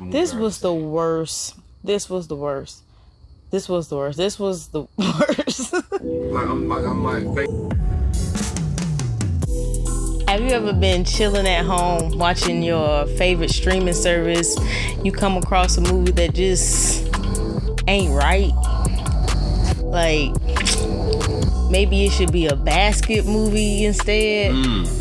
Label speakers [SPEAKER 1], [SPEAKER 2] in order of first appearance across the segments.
[SPEAKER 1] worst movie.
[SPEAKER 2] This was the worst. This was the worst. This was the worst. This was the worst.
[SPEAKER 1] Like I'm like I'm like.
[SPEAKER 2] Have you ever been chilling at home watching your favorite streaming service? You come across a movie that just ain't right. Like maybe it should be a basket movie instead.
[SPEAKER 1] Mm.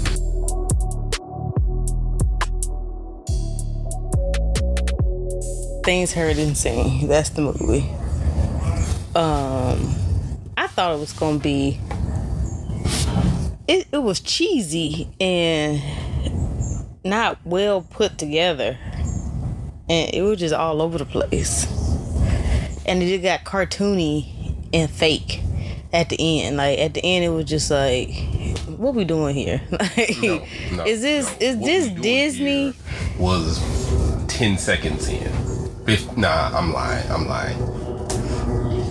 [SPEAKER 2] Things Heard and Seen. That's the movie. Um, I thought it was gonna be. It, it was cheesy and not well put together, and it was just all over the place. And it just got cartoony and fake at the end. Like at the end, it was just like, "What we doing here? Like,
[SPEAKER 1] No, no,
[SPEAKER 2] is this
[SPEAKER 1] no.
[SPEAKER 2] is
[SPEAKER 1] What
[SPEAKER 2] this Disney?"
[SPEAKER 1] Was ten seconds in. Fif- nah, I'm lying. I'm lying.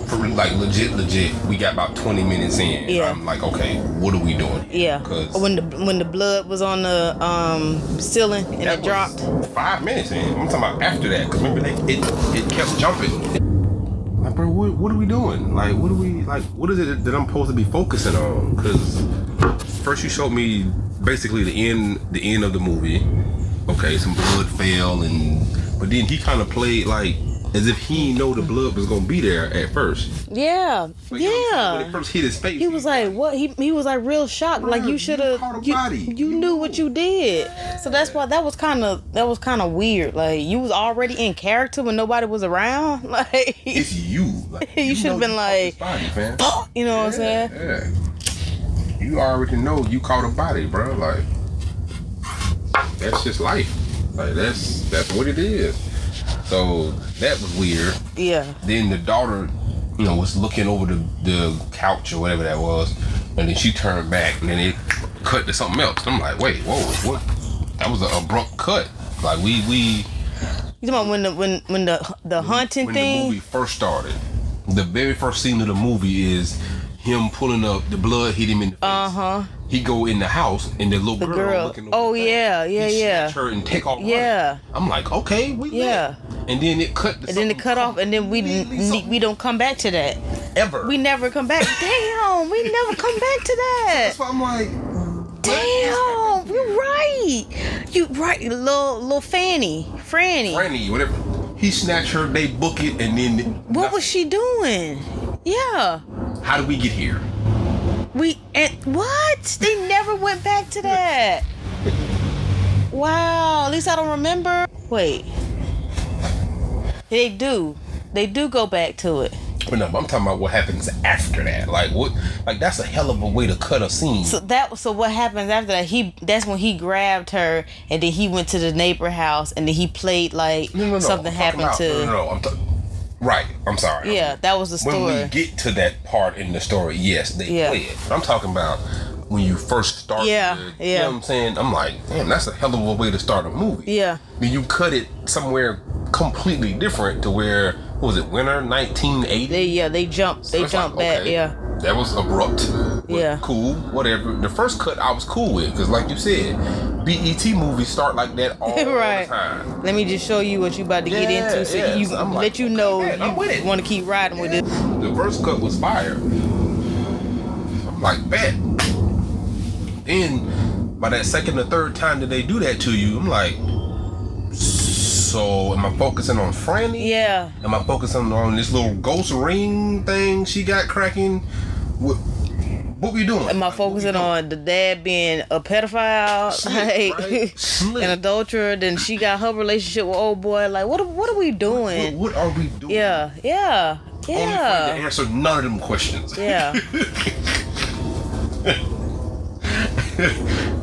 [SPEAKER 1] For like legit, legit. We got about twenty minutes in.
[SPEAKER 2] Yeah.
[SPEAKER 1] I'm like, okay, what are we doing?
[SPEAKER 2] Yeah,
[SPEAKER 1] Because
[SPEAKER 2] when the when the blood was on the um ceiling and it dropped.
[SPEAKER 1] five minutes in. I'm talking about after that. Because remember, they, it it kept jumping. Like, bro, what, what are we doing? Like, what are we like? What is it that I'm supposed to be focusing on? Because first you showed me basically the end, the end of the movie. Okay, some blood fell, and but then he kind of played like as if he didn't know the blood was gonna be there at first.
[SPEAKER 2] Yeah,
[SPEAKER 1] Like, you know what I'm saying? When it
[SPEAKER 2] yeah.
[SPEAKER 1] first hit his face,
[SPEAKER 2] He was like, "What?" He he was like real shocked. Like
[SPEAKER 1] Bruh,
[SPEAKER 2] you
[SPEAKER 1] you
[SPEAKER 2] should have. You, you
[SPEAKER 1] You
[SPEAKER 2] knew what you did. So that's why that was kind of that was kind of weird. Like you was already in character when nobody was around. Like
[SPEAKER 1] it's you. Like,
[SPEAKER 2] You should've been like,
[SPEAKER 1] body,
[SPEAKER 2] you know what I'm saying?
[SPEAKER 1] Yeah. You already know you caught a body, bro. Like that's just life. Like that's that's what it is. So that was weird.
[SPEAKER 2] Yeah.
[SPEAKER 1] Then the daughter, you know, was looking over the, the couch or whatever that was, and then she turned back, and then it cut to something else. I'm like, wait, whoa, what? That was an abrupt cut. Like we we
[SPEAKER 2] You talking about when the when when the the hunting thing?
[SPEAKER 1] when the movie first started, the very first scene of the movie is him pulling up. The blood hit him in the face.
[SPEAKER 2] Uh huh.
[SPEAKER 1] He go in the house and the little
[SPEAKER 2] The
[SPEAKER 1] girl,
[SPEAKER 2] girl.
[SPEAKER 1] looking over
[SPEAKER 2] Oh yeah, yeah,
[SPEAKER 1] he
[SPEAKER 2] yeah.
[SPEAKER 1] snatch her and take off. running.
[SPEAKER 2] Yeah.
[SPEAKER 1] I'm like, okay, we lit.
[SPEAKER 2] Yeah.
[SPEAKER 1] And then it cut.
[SPEAKER 2] And then it cut off, and then we
[SPEAKER 1] completely
[SPEAKER 2] we don't come back to that.
[SPEAKER 1] ever.
[SPEAKER 2] We never come back. Damn, we never come back to that.
[SPEAKER 1] That's why I'm like,
[SPEAKER 2] Damn, you're right. You right, little little Fanny, Franny.
[SPEAKER 1] Franny, whatever. He snatched her. They book it, and then
[SPEAKER 2] What was she doing? Yeah,
[SPEAKER 1] How did we get here?
[SPEAKER 2] we and what? They never went back to that. Wow, at least I don't remember. Wait, they do. They do go back to it.
[SPEAKER 1] But no, I'm talking about what happens after that. Like what? Like that's a hell of a way to cut a scene.
[SPEAKER 2] So that so what happens after that? He that's when he grabbed her and then he went to the neighbor house and then he played like
[SPEAKER 1] no, no, no.
[SPEAKER 2] something happened
[SPEAKER 1] about-
[SPEAKER 2] to.
[SPEAKER 1] No, no, no. I'm ta- right. I'm sorry.
[SPEAKER 2] Yeah, that was the story.
[SPEAKER 1] when we get to that part in the story, yes, they
[SPEAKER 2] Yeah.
[SPEAKER 1] play it. But I'm talking about when you first start.
[SPEAKER 2] Yeah,
[SPEAKER 1] the- You
[SPEAKER 2] yeah.
[SPEAKER 1] know what I'm saying? I'm like, damn, that's a hell of a way to start a movie.
[SPEAKER 2] yeah,
[SPEAKER 1] I mean, you cut it somewhere completely different to where, what was it, winter 1980?
[SPEAKER 2] they yeah they jumped they jumped
[SPEAKER 1] like,
[SPEAKER 2] back
[SPEAKER 1] okay,
[SPEAKER 2] yeah
[SPEAKER 1] That was abrupt.
[SPEAKER 2] Yeah.
[SPEAKER 1] Cool, whatever. The first cut I was cool with, because like you said, BET movies start like that all
[SPEAKER 2] Right.
[SPEAKER 1] the time.
[SPEAKER 2] Let me just show you what you about to get into so
[SPEAKER 1] yeah.
[SPEAKER 2] you
[SPEAKER 1] So
[SPEAKER 2] let
[SPEAKER 1] like,
[SPEAKER 2] you know
[SPEAKER 1] man, I'm with it.
[SPEAKER 2] you want to keep riding with it.
[SPEAKER 1] The first cut was fire. I'm like, bet. Then by that second or third time that they do that to you, I'm like, so am I focusing on Franny?
[SPEAKER 2] Yeah,
[SPEAKER 1] Am I focusing on this little ghost ring thing she got cracking? What, what we doing?
[SPEAKER 2] am I
[SPEAKER 1] Like,
[SPEAKER 2] focusing on the dad being a pedophile,
[SPEAKER 1] Slick,
[SPEAKER 2] like
[SPEAKER 1] right?
[SPEAKER 2] An adulterer? Then she got her relationship with old boy. Like what? are- What are we
[SPEAKER 1] What,
[SPEAKER 2] doing?
[SPEAKER 1] what are we doing?
[SPEAKER 2] Yeah, yeah,
[SPEAKER 1] yeah. Only to answer none of them questions.
[SPEAKER 2] yeah.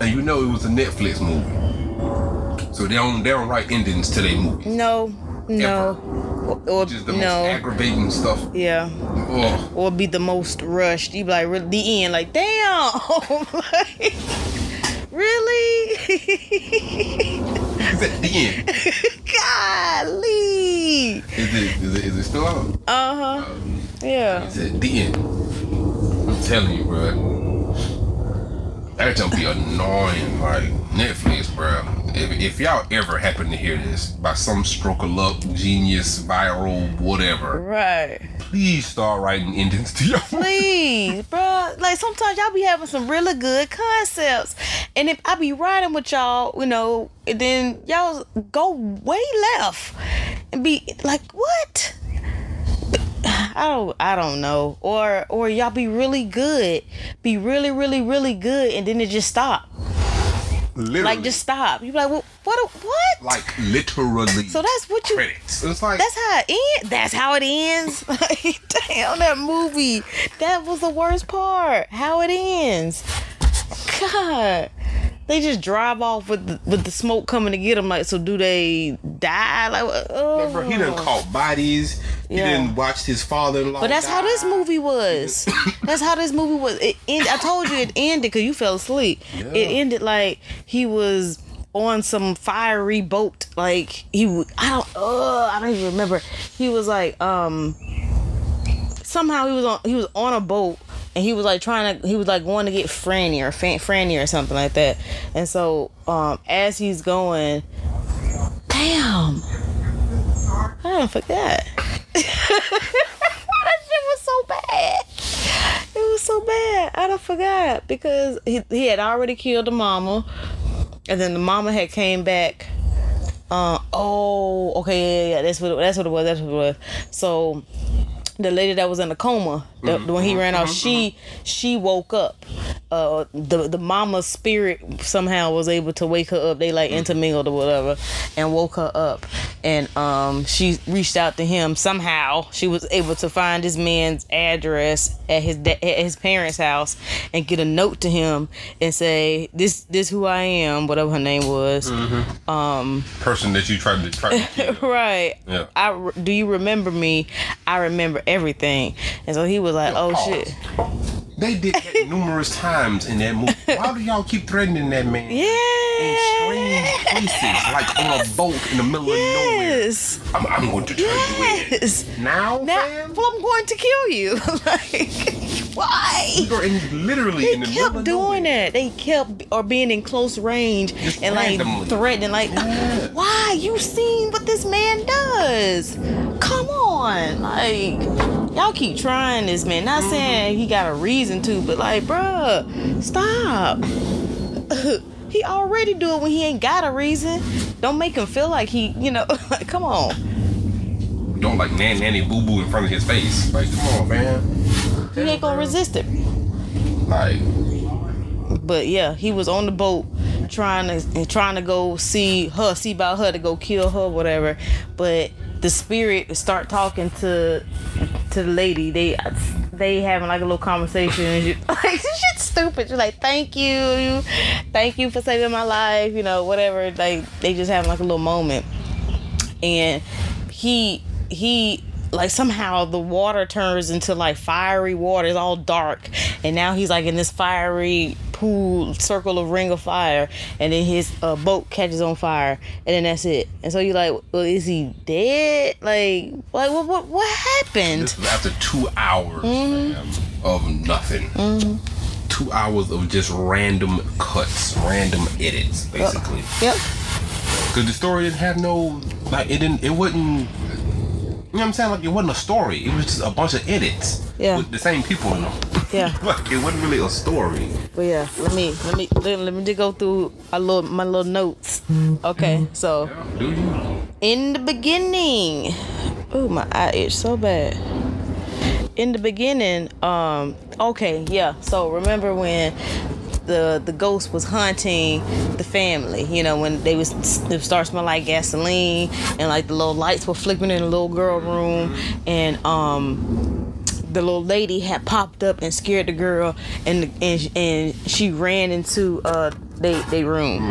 [SPEAKER 1] and you know it was a Netflix movie. So they don't they don't write endings to their movies.
[SPEAKER 2] No, no, or, or
[SPEAKER 1] Which is the most aggravating stuff.
[SPEAKER 2] Yeah.
[SPEAKER 1] Ugh.
[SPEAKER 2] or be the most rushed. You be like the end, like damn, like, really?
[SPEAKER 1] It's at the end.
[SPEAKER 2] Golly.
[SPEAKER 1] Is it, is it, is it still on?
[SPEAKER 2] Uh huh. Yeah.
[SPEAKER 1] It's at the end. I'm telling you, bro. That jump be annoying. Like Netflix, bro. If, if y'all ever happen to hear this by some stroke of luck, genius, viral, whatever,
[SPEAKER 2] Right.
[SPEAKER 1] please start writing endings to your
[SPEAKER 2] Please, bro. Like sometimes y'all be having some really good concepts, and if I be riding with y'all, you know, then y'all go way left and be like, what? I don't, I don't know. Or, or y'all be really good, be really, really, really good, and then it just stop.
[SPEAKER 1] Literally.
[SPEAKER 2] Like just stop. You be like, what? What? What?
[SPEAKER 1] like literally.
[SPEAKER 2] so that's what you.
[SPEAKER 1] credits. It's like
[SPEAKER 2] That's how it ends. That's how it ends. Like, damn, that movie. That was the worst part. How it ends. God. They just drive off with the, with the smoke coming to get them. Like, so do they die? Like, oh.
[SPEAKER 1] bro, he done caught bodies. He
[SPEAKER 2] yeah.
[SPEAKER 1] didn't watch his father-in-law.
[SPEAKER 2] But that's how this movie was. that's how this movie was. It end, I told you it ended because you fell asleep.
[SPEAKER 1] Yeah.
[SPEAKER 2] It ended like he was on some fiery boat. Like he, I don't, uh, I don't even remember. He was like, um, somehow he was on, he was on a boat. And he was like trying to, he was like going to get Franny or Fan, Franny or something like that. And so, um, as he's going, damn, I don't forget. that shit was so bad. It was so bad. I don't forgot because he, he had already killed the mama, and then the mama had came back. Uh oh, okay, yeah, yeah, that's what it, that's what it was. That's what it was. So the lady that was in a coma, the when he ran off, she she woke up. Uh, the the mama's spirit somehow was able to wake her up. They like intermingled or whatever, and woke her up. And um, she reached out to him somehow. She was able to find this man's address at his da- at his parents' house and get a note to him and say this this who I am, whatever her name was. Um,
[SPEAKER 1] person that you tried to try to
[SPEAKER 2] right.
[SPEAKER 1] Yeah.
[SPEAKER 2] I do you remember me? I remember everything. And so he was like, "Oh
[SPEAKER 1] Pause.
[SPEAKER 2] shit."
[SPEAKER 1] They did that numerous times in that movie. Why do y'all keep threatening that man? Yeah. In strange places, like on a boat in the middle of nowhere.
[SPEAKER 2] Yes.
[SPEAKER 1] I'm, I'm going to turn you
[SPEAKER 2] Yes.
[SPEAKER 1] in. Now,
[SPEAKER 2] Now,
[SPEAKER 1] fam?
[SPEAKER 2] well, I'm going to kill you. like, why?
[SPEAKER 1] You're in, literally
[SPEAKER 2] They
[SPEAKER 1] in the middle
[SPEAKER 2] kept doing that. They kept or being in close range
[SPEAKER 1] Just
[SPEAKER 2] and like threatening, like,
[SPEAKER 1] Yeah.
[SPEAKER 2] why? You seen what this man does? Come on, like y'all keep trying this man. Not saying he got a reason to, but like, bruh, stop. he already do it when he ain't got a reason. Don't make him feel like he, you know, like, come on.
[SPEAKER 1] Don't like nan nanny boo boo in front of his face. Like, come on, man.
[SPEAKER 2] He ain't gonna resist it.
[SPEAKER 1] Like,
[SPEAKER 2] But yeah, he was on the boat trying to trying to go see her, see about her to go kill her, whatever. But the spirit start talking to to the lady. They they having like a little conversation. And like shit's stupid. She's like, "Thank you, thank you for saving my life." You know, whatever. Like they just having like a little moment. And he he like somehow the water turns into like fiery water. It's all dark, and now he's like in this fiery pool circle of ring of fire, and then his uh, boat catches on fire, and then that's it. And so you're like, well, is he dead? Like, like what what what happened?
[SPEAKER 1] this was after two hours
[SPEAKER 2] Mm-hmm.
[SPEAKER 1] fam, of nothing. Two hours of just random cuts, random edits, basically.
[SPEAKER 2] Yep.
[SPEAKER 1] Because the story didn't have no, like, it didn't, it wasn't, you know what I'm saying? Like, it wasn't a story. It was just a bunch of edits.
[SPEAKER 2] Yeah.
[SPEAKER 1] With the same people in them.
[SPEAKER 2] Yeah.
[SPEAKER 1] it wasn't really a story.
[SPEAKER 2] But yeah, let me let me let, let me just go through a little my little notes. Okay, so. In the beginning oh my eye itch so bad in the beginning um okay yeah so remember when the the ghost was hunting the family you know when they was it start smelling like gasoline and like the little lights were flickering in the little girl room and um the little lady had popped up and scared the girl and and, and she ran into uh they they room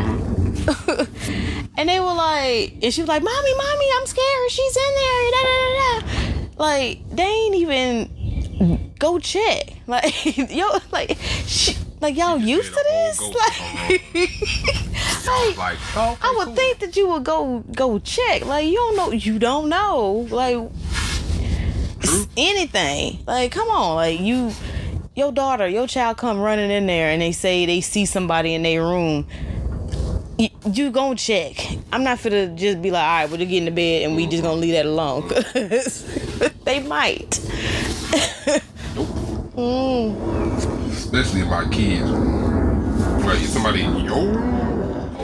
[SPEAKER 2] and they were like, and she was like, "Mommy, mommy, I'm scared. She's in there." Da, da, da, da. Like they ain't even go check. Like yo, like she, like y'all used to this. Like, like
[SPEAKER 1] Like, okay,
[SPEAKER 2] I would
[SPEAKER 1] cool.
[SPEAKER 2] think that you would go go check. Like you don't know, you don't know. Like anything. Like come on, like you. Your daughter, your child come running in there and they say they see somebody in their room you, you gonna check. I'm not gonna just be like, all right, we're well, getting to bed and we just gonna leave that alone. Cause they might.
[SPEAKER 1] mm. Especially my kids. Well, somebody, yo.
[SPEAKER 2] Oh,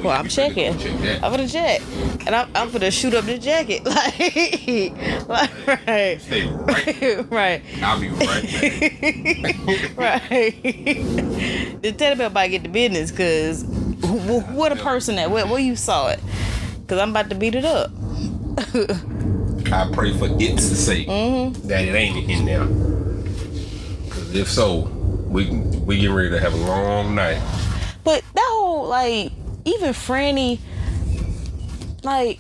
[SPEAKER 2] well, I'm checking. Check I'm gonna check, and I'm, I'm gonna shoot up the jacket, like, like right,
[SPEAKER 1] Stay right,
[SPEAKER 2] right.
[SPEAKER 1] I'll be right
[SPEAKER 2] back. right. the tell me about get the business, cause what a person that where, where you saw it, cause I'm about to beat it up.
[SPEAKER 1] I pray for its sake mm-hmm. that it ain't in there, cause if so, we we getting ready to have a long night.
[SPEAKER 2] But that whole like even Franny, like,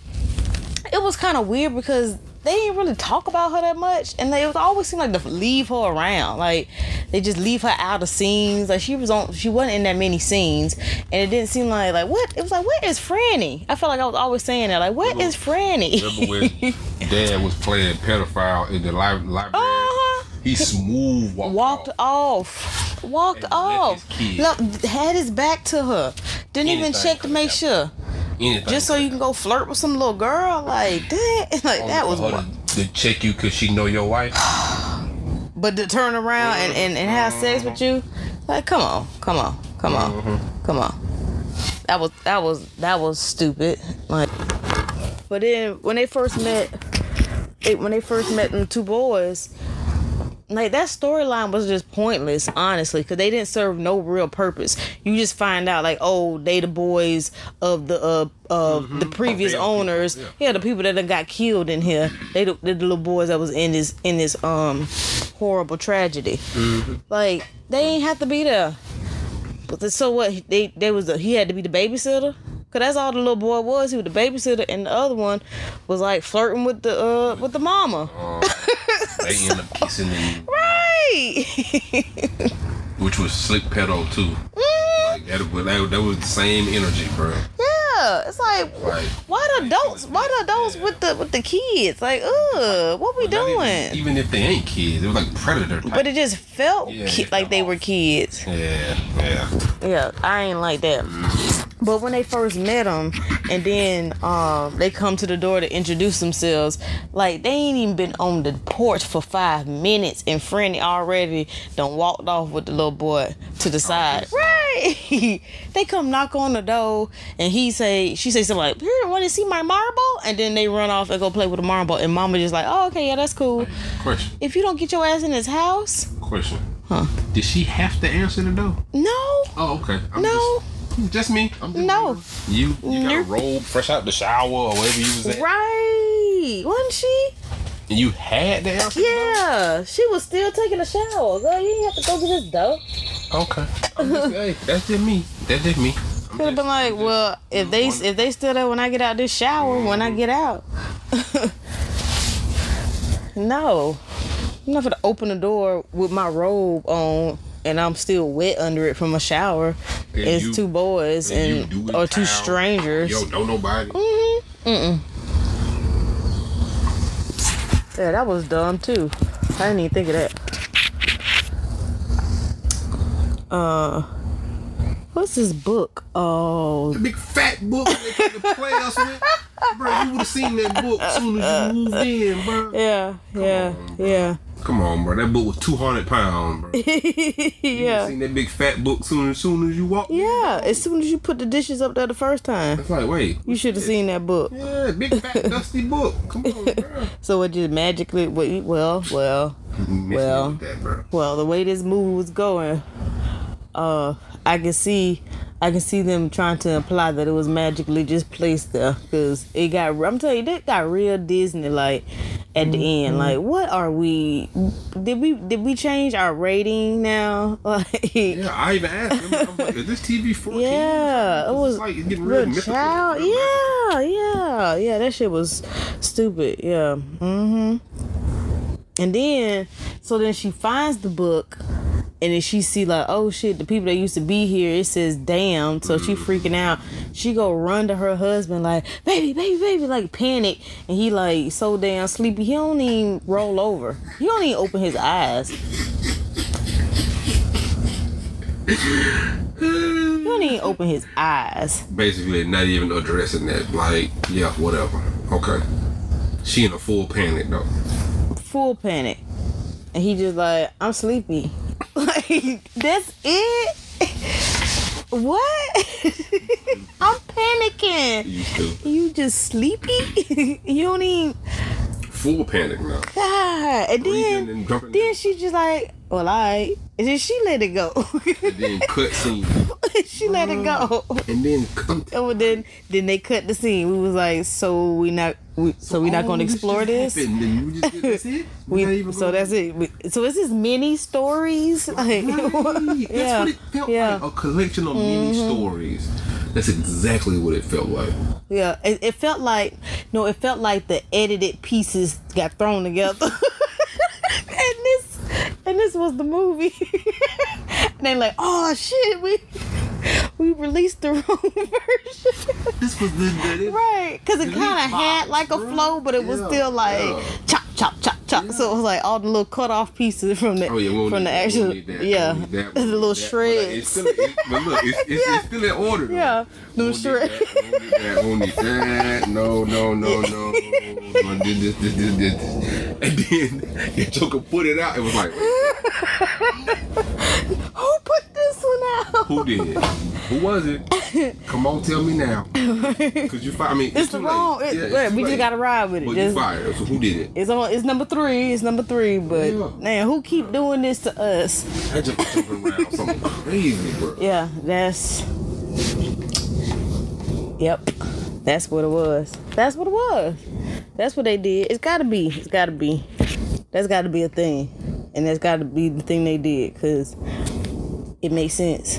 [SPEAKER 2] it was kind of weird because they didn't really talk about her that much, and they, it always seemed like to leave her around. Like they just leave her out of scenes. Like she was on, she wasn't in that many scenes, and it didn't seem like like what it was like. Where is Franny? I felt like I was always saying that. Like where is Franny?
[SPEAKER 1] Remember when Dad was playing pedophile in the library? Uh-huh. He smooth walked,
[SPEAKER 2] walked off. off. Walked off. No, had his back to her. Didn't Anything even check to make happen. sure. Anything Just so you can go flirt with some little girl like that. Like that was what.
[SPEAKER 1] To check you because she know your wife.
[SPEAKER 2] but to turn around and, and, and have sex with you, like come on, come on, come on, mm-hmm. come on. That was that was that was stupid. Like, but then when they first met, it, when they first met them two boys, like that storyline was just pointless honestly because they didn't serve no real purpose you just find out like oh they the boys of the uh of mm-hmm. the previous owners yeah. yeah. the people that got killed in here they the, the little boys that was in this in this um horrible tragedy mm-hmm. like they ain't have to be there but the, so what they they was a, he had to be the babysitter Cause that's all the little boy was. He was the babysitter, and the other one was like flirting with the uh with the mama. Uh,
[SPEAKER 1] they end up kissing and
[SPEAKER 2] right.
[SPEAKER 1] which was slick pedo too. Mm. Like that, that, that was the same energy, bro.
[SPEAKER 2] Yeah, it's like, like why the adults? Why the adults yeah. with the with the kids? Like, ugh, what we doing?
[SPEAKER 1] Even, even, if they ain't kids, it was like predator. Type.
[SPEAKER 2] But it just felt yeah, ki- like they were kids.
[SPEAKER 1] Yeah, yeah.
[SPEAKER 2] Yeah, I ain't like that. But when they first met him, and then um, they come to the door to introduce themselves, like they ain't even been on the porch for five minutes, and Franny already done walked off with the little boy to the side. Right? they come knock on the door, and he say, she say something like, "Here, want to see my marble?" And then they run off and go play with the marble, and Mama just like, "Oh, okay, yeah, that's cool."
[SPEAKER 1] Question:
[SPEAKER 2] If you don't get your ass in his house,
[SPEAKER 1] question. Huh? Did she have to answer the door?
[SPEAKER 2] No.
[SPEAKER 1] Oh, okay.
[SPEAKER 2] I'm no.
[SPEAKER 1] Just- just me. I'm just
[SPEAKER 2] no.
[SPEAKER 1] You you got a robe fresh out the shower or wherever you was at.
[SPEAKER 2] Right. Wasn't she?
[SPEAKER 1] And you had the answer?
[SPEAKER 2] Yeah. She was still taking a shower. Girl, you didn't have to go to this door.
[SPEAKER 1] Okay. Just, hey, that's just me. That's just me.
[SPEAKER 2] Could have been like, well, if they if they still there when I get out this shower, mm-hmm. when I get out. no. I'm not gonna open the door with my robe on and I'm still wet under it from a shower. And it's you, two boys and, and or two strangers.
[SPEAKER 1] Yo, don't nobody.
[SPEAKER 2] Mm-hmm. Mm-mm. Yeah, that was dumb too. I didn't even think of that. Uh, what's this book? Oh,
[SPEAKER 1] the big fat book they play us with. Bro, you would have seen that book soon as you moved in, bro.
[SPEAKER 2] Yeah, Come yeah, on, yeah.
[SPEAKER 1] Come on, bro. That book was two hundred pounds, bro.
[SPEAKER 2] yeah.
[SPEAKER 1] seen that big fat book soon as soon as you walked.
[SPEAKER 2] Yeah, as soon as you put the dishes up there the first time.
[SPEAKER 1] It's like, wait.
[SPEAKER 2] You should have seen that book.
[SPEAKER 1] Yeah, big fat dusty book. Come on, bro.
[SPEAKER 2] so it just magically, well, well, well, that, well. The way this movie was going, uh, I can see I can see them trying to imply that it was magically just placed there because it got. I'm telling you, it got real Disney like at the mm-hmm. end. Like, what are we? Did we did we change our rating now?
[SPEAKER 1] Like, yeah, I even asked them. I'm like, is this TV 14?
[SPEAKER 2] Yeah, it was like getting real mythical. Child. Yeah, yeah, yeah. That shit was stupid. Yeah. Mm-hmm. And then, so then she finds the book and then she see like oh shit the people that used to be here it says damn so she mm-hmm. freaking out she go run to her husband like baby baby baby like panic and he like so damn sleepy he don't even roll over he don't even open his eyes he don't don't even open his eyes.
[SPEAKER 1] Basically, not even addressing that. Like, yeah, whatever. Okay. She in a full panic though.
[SPEAKER 2] Full panic. And he just like, I'm sleepy. Like, that's it? What? I'm panicking.
[SPEAKER 1] You
[SPEAKER 2] You just sleepy? you don't even
[SPEAKER 1] full panic now.
[SPEAKER 2] God. And
[SPEAKER 1] Breathing
[SPEAKER 2] then
[SPEAKER 1] and
[SPEAKER 2] then she just like, well I and then she let it go.
[SPEAKER 1] and then cut scene.
[SPEAKER 2] she let it go. Uh-huh.
[SPEAKER 1] And then.
[SPEAKER 2] And then then they cut the scene. We was like, so we not we, so, we not gonna explore
[SPEAKER 1] just
[SPEAKER 2] this.
[SPEAKER 1] Then we just that's it.
[SPEAKER 2] We,
[SPEAKER 1] even
[SPEAKER 2] so that's it. We- So is this mini stories? Like,
[SPEAKER 1] Right. That's
[SPEAKER 2] yeah,
[SPEAKER 1] what it felt
[SPEAKER 2] yeah,
[SPEAKER 1] like. A collection of mini mm-hmm. stories. That's exactly what it felt like.
[SPEAKER 2] yeah. It, it felt like no, it felt like the edited pieces got thrown together, and this and this was the movie. and they like, oh shit, we we released the wrong version.
[SPEAKER 1] This was the, the
[SPEAKER 2] Right, because it kind of had like a flow, but it was still like
[SPEAKER 1] yeah.
[SPEAKER 2] chop, chop, chop, chop. So it was like all the little cut off pieces from the
[SPEAKER 1] Oh yeah, we don't
[SPEAKER 2] from the actual
[SPEAKER 1] don't need that, we
[SPEAKER 2] yeah,
[SPEAKER 1] need that,
[SPEAKER 2] the little
[SPEAKER 1] that. But, like,
[SPEAKER 2] shreds.
[SPEAKER 1] It's still, but look, it's, it's,
[SPEAKER 2] Yeah.
[SPEAKER 1] it's still in order.
[SPEAKER 2] Yeah,
[SPEAKER 1] need
[SPEAKER 2] shreds.
[SPEAKER 1] that, won't need that, won't need that. No, no, no, no. And then the Joker put it out. It was like,
[SPEAKER 2] Who put this one out?
[SPEAKER 1] who did? Who was it? Come on, tell me now. Cause you fired. I mean, it's,
[SPEAKER 2] It's the
[SPEAKER 1] too
[SPEAKER 2] wrong.
[SPEAKER 1] late.
[SPEAKER 2] It,
[SPEAKER 1] Yeah, it's
[SPEAKER 2] yeah,
[SPEAKER 1] too
[SPEAKER 2] we just gotta ride with it.
[SPEAKER 1] But
[SPEAKER 2] Just-
[SPEAKER 1] you fired. So who did it?
[SPEAKER 2] it's on. It's number three. It's number three. But
[SPEAKER 1] Yeah.
[SPEAKER 2] man, who keep doing this to us?
[SPEAKER 1] I just jumping around something crazy, bro.
[SPEAKER 2] Yeah, that's. Yep, that's what it was. That's what it was. That's what they did. It's gotta be. It's gotta be. That's gotta be a thing, and that's gotta be the thing they did because it makes sense.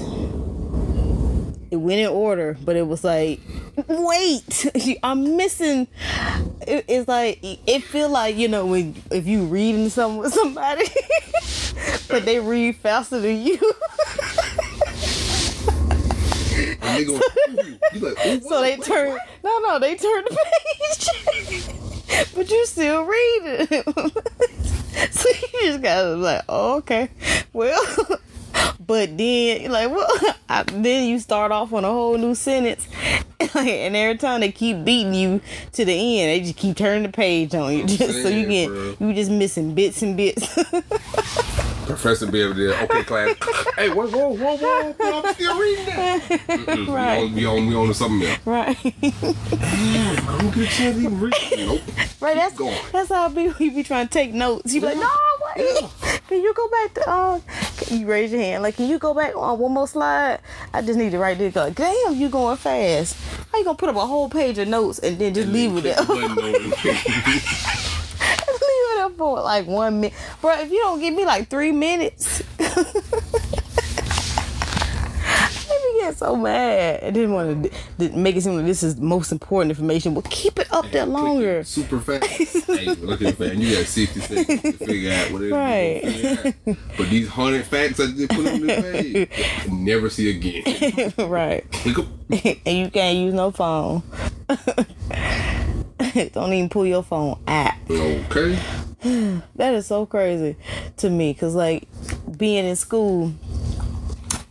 [SPEAKER 2] It went in order, but it was like, wait, I'm missing. It, it's like it feel like you know when if you reading something with somebody, but they read faster than you.
[SPEAKER 1] They go, ooh. Like, ooh,
[SPEAKER 2] So they turn no no they turn the page, but you still read it. so you just gotta like oh, okay, well, but then you're like well, I, then you start off on a whole new sentence, and every time they keep beating you to the end, they just keep turning the page on you, just so you get you just missing bits and bits.
[SPEAKER 1] Professor be able to, okay, class. hey, whoa, whoa, whoa, whoa, whoa, I'm still reading that. Mm-mm,
[SPEAKER 2] Right.
[SPEAKER 1] We on, we on, we on to something else.
[SPEAKER 2] right.
[SPEAKER 1] I don't get a chance to even read. Nope.
[SPEAKER 2] Right, that's
[SPEAKER 1] going.
[SPEAKER 2] that's how people you be trying to take notes. You be like, no, wait, can you go back to uh? Can you raise your hand? Like, can you go back on one more slide? I just need to write this. Like, damn, you going fast? How you gonna put up a whole page of notes and then just leave
[SPEAKER 1] with it
[SPEAKER 2] there? Up for like one minute, bro. If you don't give me like three minutes. I get so mad. I didn't want to make it seem like this is the most important information, but keep it up there
[SPEAKER 1] Click
[SPEAKER 2] longer.
[SPEAKER 1] Super fast. hey, look at that. You got 60 seconds to figure out
[SPEAKER 2] Right.
[SPEAKER 1] gonna figure out. But these 100 facts I just put on this page, never see again.
[SPEAKER 2] right. And you can't use no phone. Don't even pull your phone out.
[SPEAKER 1] Okay.
[SPEAKER 2] That is so crazy to me, cause like being in school,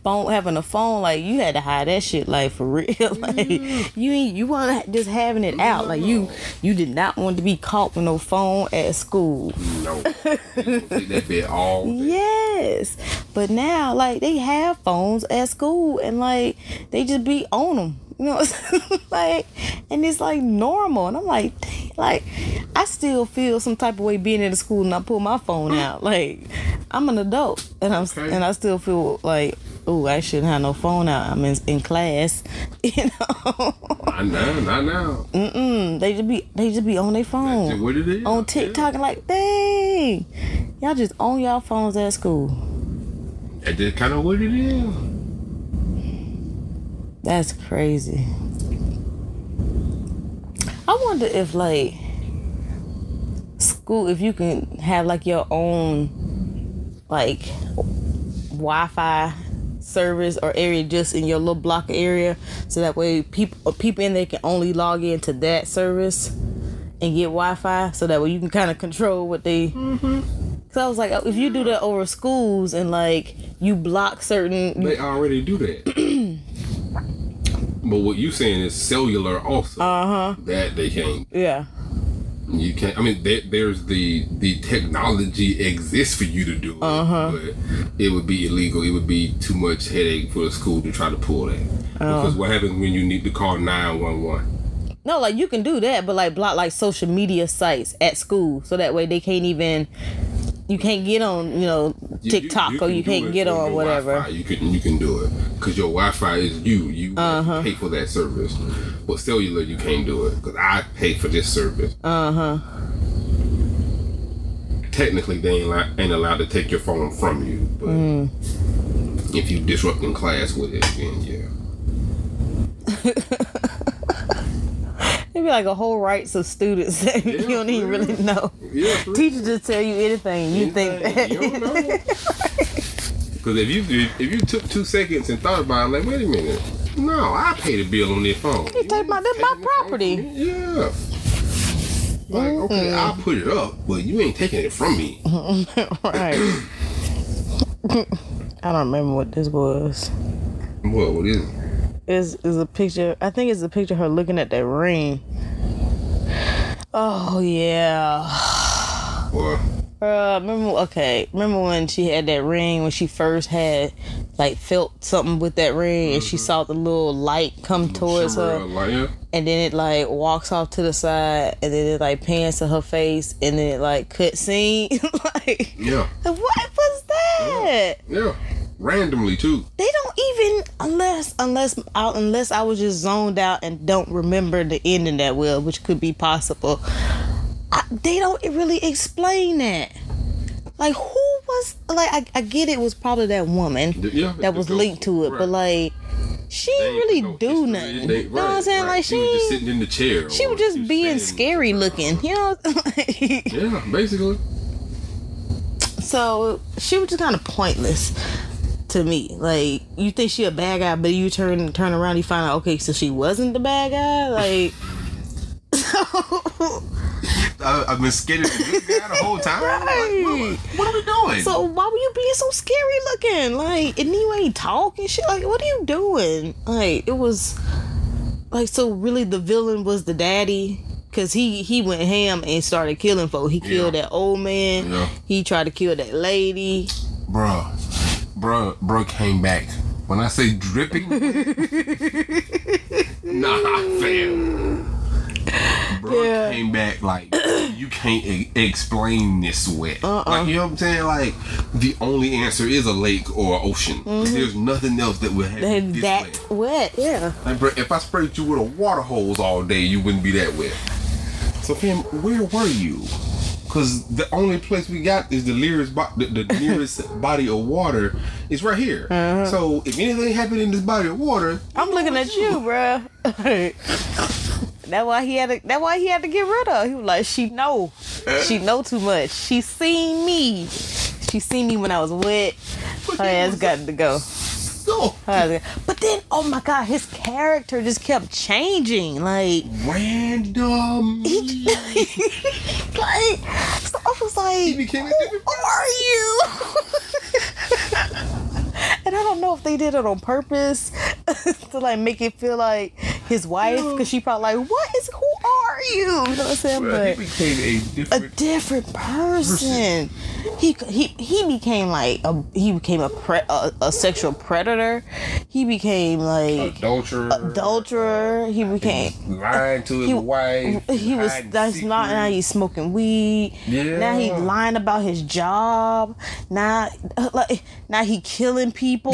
[SPEAKER 2] phone having a phone, like you had to hide that shit, like for real. like you ain't you want just having it out, like you you did not want to be caught with no phone at school.
[SPEAKER 1] No. You gonna take that all.
[SPEAKER 2] Yes, but now like they have phones at school, and like they just be on them. You know, like, and it's like normal, and I'm like, like, I still feel some type of way being in the school and I pull my phone out. Like, I'm an adult, and I'm
[SPEAKER 1] Okay.
[SPEAKER 2] and I still feel like, oh, I shouldn't have no phone out. I'm in, in class, you know.
[SPEAKER 1] Not now, not now.
[SPEAKER 2] Mm, mm. they just be they just be on their phone
[SPEAKER 1] That's what it is.
[SPEAKER 2] on TikTok, and like, dang, y'all just on y'all phones at school.
[SPEAKER 1] That's kind of what it is.
[SPEAKER 2] That's crazy. I wonder if like school if you can have like your own like Wi-Fi service or area just in your little block area so that way people people in there can only log into that service and get Wi-Fi so that way you can kind of control what they mm-hmm. Cause I was like, oh, if you do that over schools and like you block certain
[SPEAKER 1] They already do that. but what you saying is cellular also.
[SPEAKER 2] Uh huh.
[SPEAKER 1] That they can't.
[SPEAKER 2] Yeah.
[SPEAKER 1] You can't. I mean, there, there's the the technology exists for you to do it,
[SPEAKER 2] Uh-huh.
[SPEAKER 1] but it would be illegal. It would be too much headache for the school to try to pull that.
[SPEAKER 2] Oh.
[SPEAKER 1] Because what happens when you need to call nine one one?
[SPEAKER 2] No, like you can do that, but like block like social media sites at school, so that way they can't even. You can't get on, you know, TikTok or you can't get on whatever.
[SPEAKER 1] You can you can do it because your Wi-Fi is you. You
[SPEAKER 2] Uh-huh.
[SPEAKER 1] pay for that service. But cellular, you can't do it because I pay for this service.
[SPEAKER 2] Uh huh.
[SPEAKER 1] Technically, they ain't, allow, ain't allowed to take your phone from you. But
[SPEAKER 2] Mm.
[SPEAKER 1] if you disrupting class with it, then yeah.
[SPEAKER 2] It'd be like a whole rights of students that you don't even
[SPEAKER 1] real.
[SPEAKER 2] really know.
[SPEAKER 1] Yeah.
[SPEAKER 2] Teachers just tell you anything. You think that.
[SPEAKER 1] You don't know. Because if you if, if you took two seconds and thought about it, like, wait a minute, no, I pay the bill on this phone.
[SPEAKER 2] You take my- that's my
[SPEAKER 1] taking the phone
[SPEAKER 2] property.
[SPEAKER 1] Yeah. Like, okay, mm-hmm. I'll put it up, but you ain't taking it from me.
[SPEAKER 2] right. I don't remember what this was.
[SPEAKER 1] What? What is it?
[SPEAKER 2] Is is a picture? I think it's a picture of her looking at that ring. Oh yeah.
[SPEAKER 1] Or
[SPEAKER 2] Uh, remember? Okay, remember when she had that ring when she first had like felt something with that ring and she saw the little light come towards her.
[SPEAKER 1] Yeah.
[SPEAKER 2] and then it like walks off to the side and then it like pans to her face and then it like cut scene like
[SPEAKER 1] Yeah.
[SPEAKER 2] what was that
[SPEAKER 1] yeah. Yeah. Randomly too.
[SPEAKER 2] they don't even unless unless I, unless I was just zoned out and don't remember the ending that well which could be possible I, they don't really explain that like who was like I, I get it was probably that woman
[SPEAKER 1] yeah,
[SPEAKER 2] that was linked to it but like she didn't really
[SPEAKER 1] no
[SPEAKER 2] do nothing
[SPEAKER 1] they-
[SPEAKER 2] you know what I'm saying
[SPEAKER 1] right.
[SPEAKER 2] like
[SPEAKER 1] she was just sitting in the chair.
[SPEAKER 2] she was just
[SPEAKER 1] she
[SPEAKER 2] being scary looking, you know.
[SPEAKER 1] Yeah, basically.
[SPEAKER 2] so she was just kind of pointless to me. Like you think she a bad guy, but you turn turn around, you find out okay, so she wasn't the bad guy. Like, so,
[SPEAKER 1] I, I've been scared of this guy the whole time. Like,
[SPEAKER 2] Right.
[SPEAKER 1] what, what are we doing?
[SPEAKER 2] so why were you being so scary looking? Like, and you ain't talking shit. Like, what are you doing? Like, it was like so. Really, the villain was the daddy. Cause he he went ham and started killing folk. He killed
[SPEAKER 1] Yeah.
[SPEAKER 2] that old man.
[SPEAKER 1] Yeah.
[SPEAKER 2] He tried to kill that lady.
[SPEAKER 1] Bruh, bruh, bruh came back. When I say dripping, nah, fam. Bruh
[SPEAKER 2] Yeah.
[SPEAKER 1] came back like you can't e- explain this sweat.
[SPEAKER 2] Uh-uh.
[SPEAKER 1] Like you know what I'm saying? Like the only answer is a lake or an ocean. Mm-hmm. There's nothing else that would have
[SPEAKER 2] And
[SPEAKER 1] this
[SPEAKER 2] that
[SPEAKER 1] wet.
[SPEAKER 2] wet, yeah.
[SPEAKER 1] Like, bruh, if I sprayed you with a water hose all day, you wouldn't be that wet. So, fam, where were you? Because the only place we got is the nearest, bo- the, the nearest body of water is right here.
[SPEAKER 2] Uh-huh.
[SPEAKER 1] So, if anything happened in this body of water,
[SPEAKER 2] I'm looking at you, bruh. that why he had to. That why he had to get rid of. Her. He was like, she know, she know too much. She seen me. She seen me when I was wet. Her ass got to go. Oh. go got- But then, oh my god, his character just kept changing. Like,
[SPEAKER 1] random.
[SPEAKER 2] he, like, so I was like,
[SPEAKER 1] He became a different
[SPEAKER 2] who are you? and I don't know if they did it on purpose to like make it feel like his wife, because she probably like, what is? Who are you? You know what I'm saying?
[SPEAKER 1] Bruh, he became a
[SPEAKER 2] a
[SPEAKER 1] different.
[SPEAKER 2] different person. He he he became like a he became a pre, a, a sexual predator. He became like
[SPEAKER 1] Adulterer.
[SPEAKER 2] adulterer. He became
[SPEAKER 1] Lying to his
[SPEAKER 2] he,
[SPEAKER 1] wife.
[SPEAKER 2] he was that's not now he's smoking weed. Yeah. Now he
[SPEAKER 1] Yeah.
[SPEAKER 2] lying about his job. Now like now he killing people.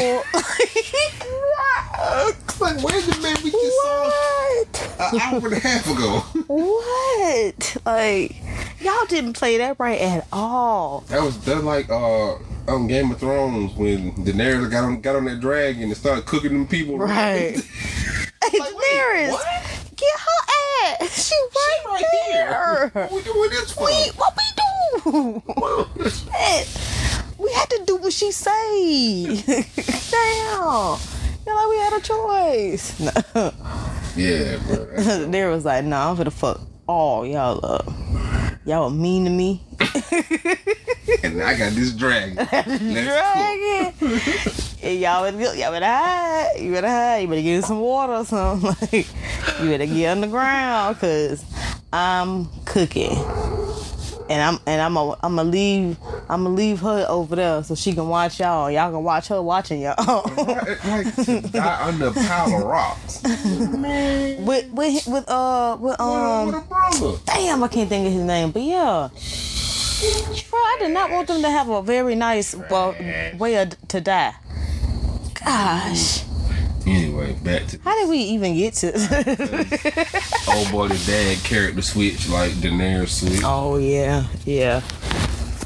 [SPEAKER 1] Like, where's the man we just saw
[SPEAKER 2] what?
[SPEAKER 1] an hour and a half ago?
[SPEAKER 2] What? Like y'all didn't play that right at all.
[SPEAKER 1] That was that's like uh on Game of Thrones when Daenerys got on got on that dragon and started cooking them people.
[SPEAKER 2] Right. Hey,
[SPEAKER 1] Like, wait,
[SPEAKER 2] Daenerys,
[SPEAKER 1] what?
[SPEAKER 2] get her ass. She right,
[SPEAKER 1] right
[SPEAKER 2] there.
[SPEAKER 1] here. What we doing this for?
[SPEAKER 2] We, what we do? We had to do what she say. Damn. Feel like we had a choice. No.
[SPEAKER 1] yeah, bro.
[SPEAKER 2] There was like, nah, I'm gonna fuck all y'all up. Y'all were mean to me.
[SPEAKER 1] and I got this dragon.
[SPEAKER 2] Dragon. and y'all better, go- y'all better hide. You better hide. You better get in some water or something. Like, you better get on the ground because I'm cooking. And I'm and I'm a, I'm gonna leave I'm gonna leave her over there so she can watch y'all. Y'all can watch her watching y'all.
[SPEAKER 1] Like, like to die under a pile of rocks. Man,
[SPEAKER 2] with with with uh with
[SPEAKER 1] what, a, what a
[SPEAKER 2] um
[SPEAKER 1] brother.
[SPEAKER 2] damn I can't think of his name, but yeah. Bro, I did not want them to have a very nice well, way of, to die. Gosh,
[SPEAKER 1] Anyway, back to
[SPEAKER 2] how did we even get to?
[SPEAKER 1] old boy, the dad character switch like Daenerys switch.
[SPEAKER 2] oh yeah, yeah,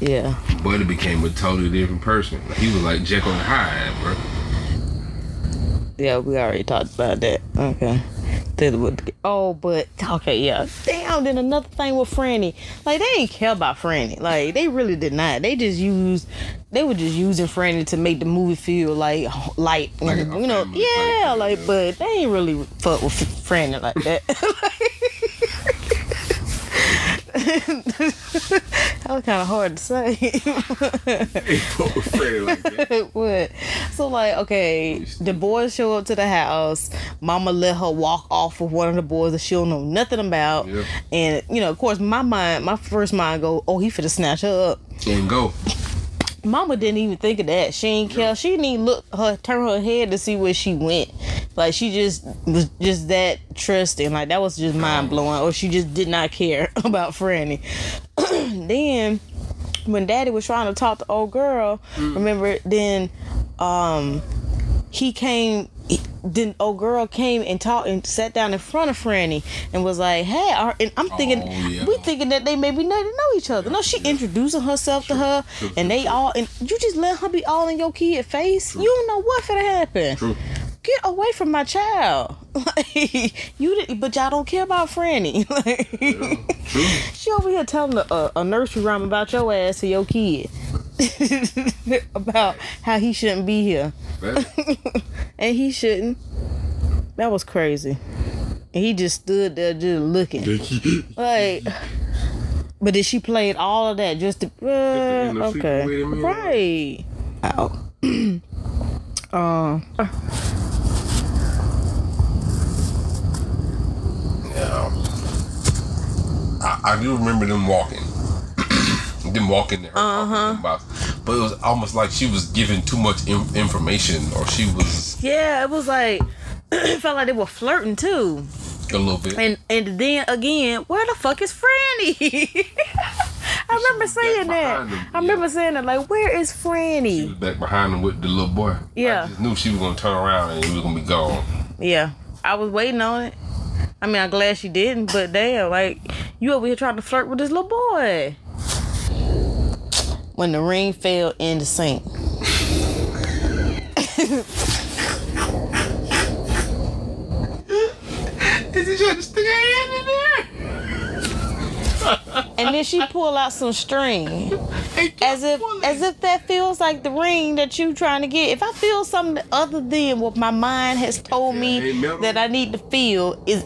[SPEAKER 2] yeah.
[SPEAKER 1] Buddy became a totally different person. He was like Jekyll and Hyde, bro.
[SPEAKER 2] Yeah, we already talked about that. Okay. Oh, but okay, yeah. Damn. Then another thing with Franny, like they didn't care about Franny. Like they really did not. They just used, they were just using Franny to make the movie feel like light.
[SPEAKER 1] Like
[SPEAKER 2] you know, yeah. Like, but they ain't really fuck with Franny like that. that was kind of hard to say.
[SPEAKER 1] He put like that.
[SPEAKER 2] what? So like, okay, the boys show up to the house. Mama let her walk off with one of the boys that she don't know nothing about.
[SPEAKER 1] Yeah.
[SPEAKER 2] And you know, of course, my mind, my first mind go, oh, he finna snatch her up.
[SPEAKER 1] And go.
[SPEAKER 2] Mama didn't even think of that. She ain't care. She didn't even look her turn her head to see where she went. Like she just was just that trusting. Like that was just mind blowing. Or she just did not care about Franny. then when Daddy was trying to talk to old girl, remember then um he came he- then old girl came and talked and sat down in front of Franny and was like, "Hey," are- and I'm thinking
[SPEAKER 1] Oh, yeah.
[SPEAKER 2] we thinking that they maybe not know each other. No, she introducing herself to her,
[SPEAKER 1] true,
[SPEAKER 2] and they
[SPEAKER 1] true.
[SPEAKER 2] all and you just let her be all in your kid face. You don't know what finna happen.
[SPEAKER 1] True.
[SPEAKER 2] Get away from my child. Like you, didn't, but y'all don't care about Franny. Like,
[SPEAKER 1] True.
[SPEAKER 2] she over here telling a, a, a nursery rhyme about your ass to your kid. about how he shouldn't be here. And he shouldn't. That was crazy. And he just stood there just looking. Like But did she played all of that just to uh, okay.
[SPEAKER 1] yeah.
[SPEAKER 2] Right. Ow. uh
[SPEAKER 1] Yeah. I, I do remember them walking. them walking to her uh-huh. but it was almost like she was giving too much in, information, or she was
[SPEAKER 2] Yeah, it was like it felt like they were flirting too.
[SPEAKER 1] a little bit.
[SPEAKER 2] And and then again, where the fuck is Franny? I remember saying that.
[SPEAKER 1] him,
[SPEAKER 2] I remember
[SPEAKER 1] yeah.
[SPEAKER 2] saying that. Like, where is Franny?
[SPEAKER 1] She was back behind him with the little boy.
[SPEAKER 2] Yeah.
[SPEAKER 1] I just knew she was gonna turn around and he was gonna be gone.
[SPEAKER 2] Yeah, I was waiting on it. I mean, I'm glad she didn't, but damn, like you over here trying to flirt with this little boy. When the ring fell in the sink.
[SPEAKER 1] Is he trying to stick her hand in there?
[SPEAKER 2] And then she pull out some string. As if as if that feels like the ring that you trying to get. If I feel something other than what my mind has told me that I need to feel is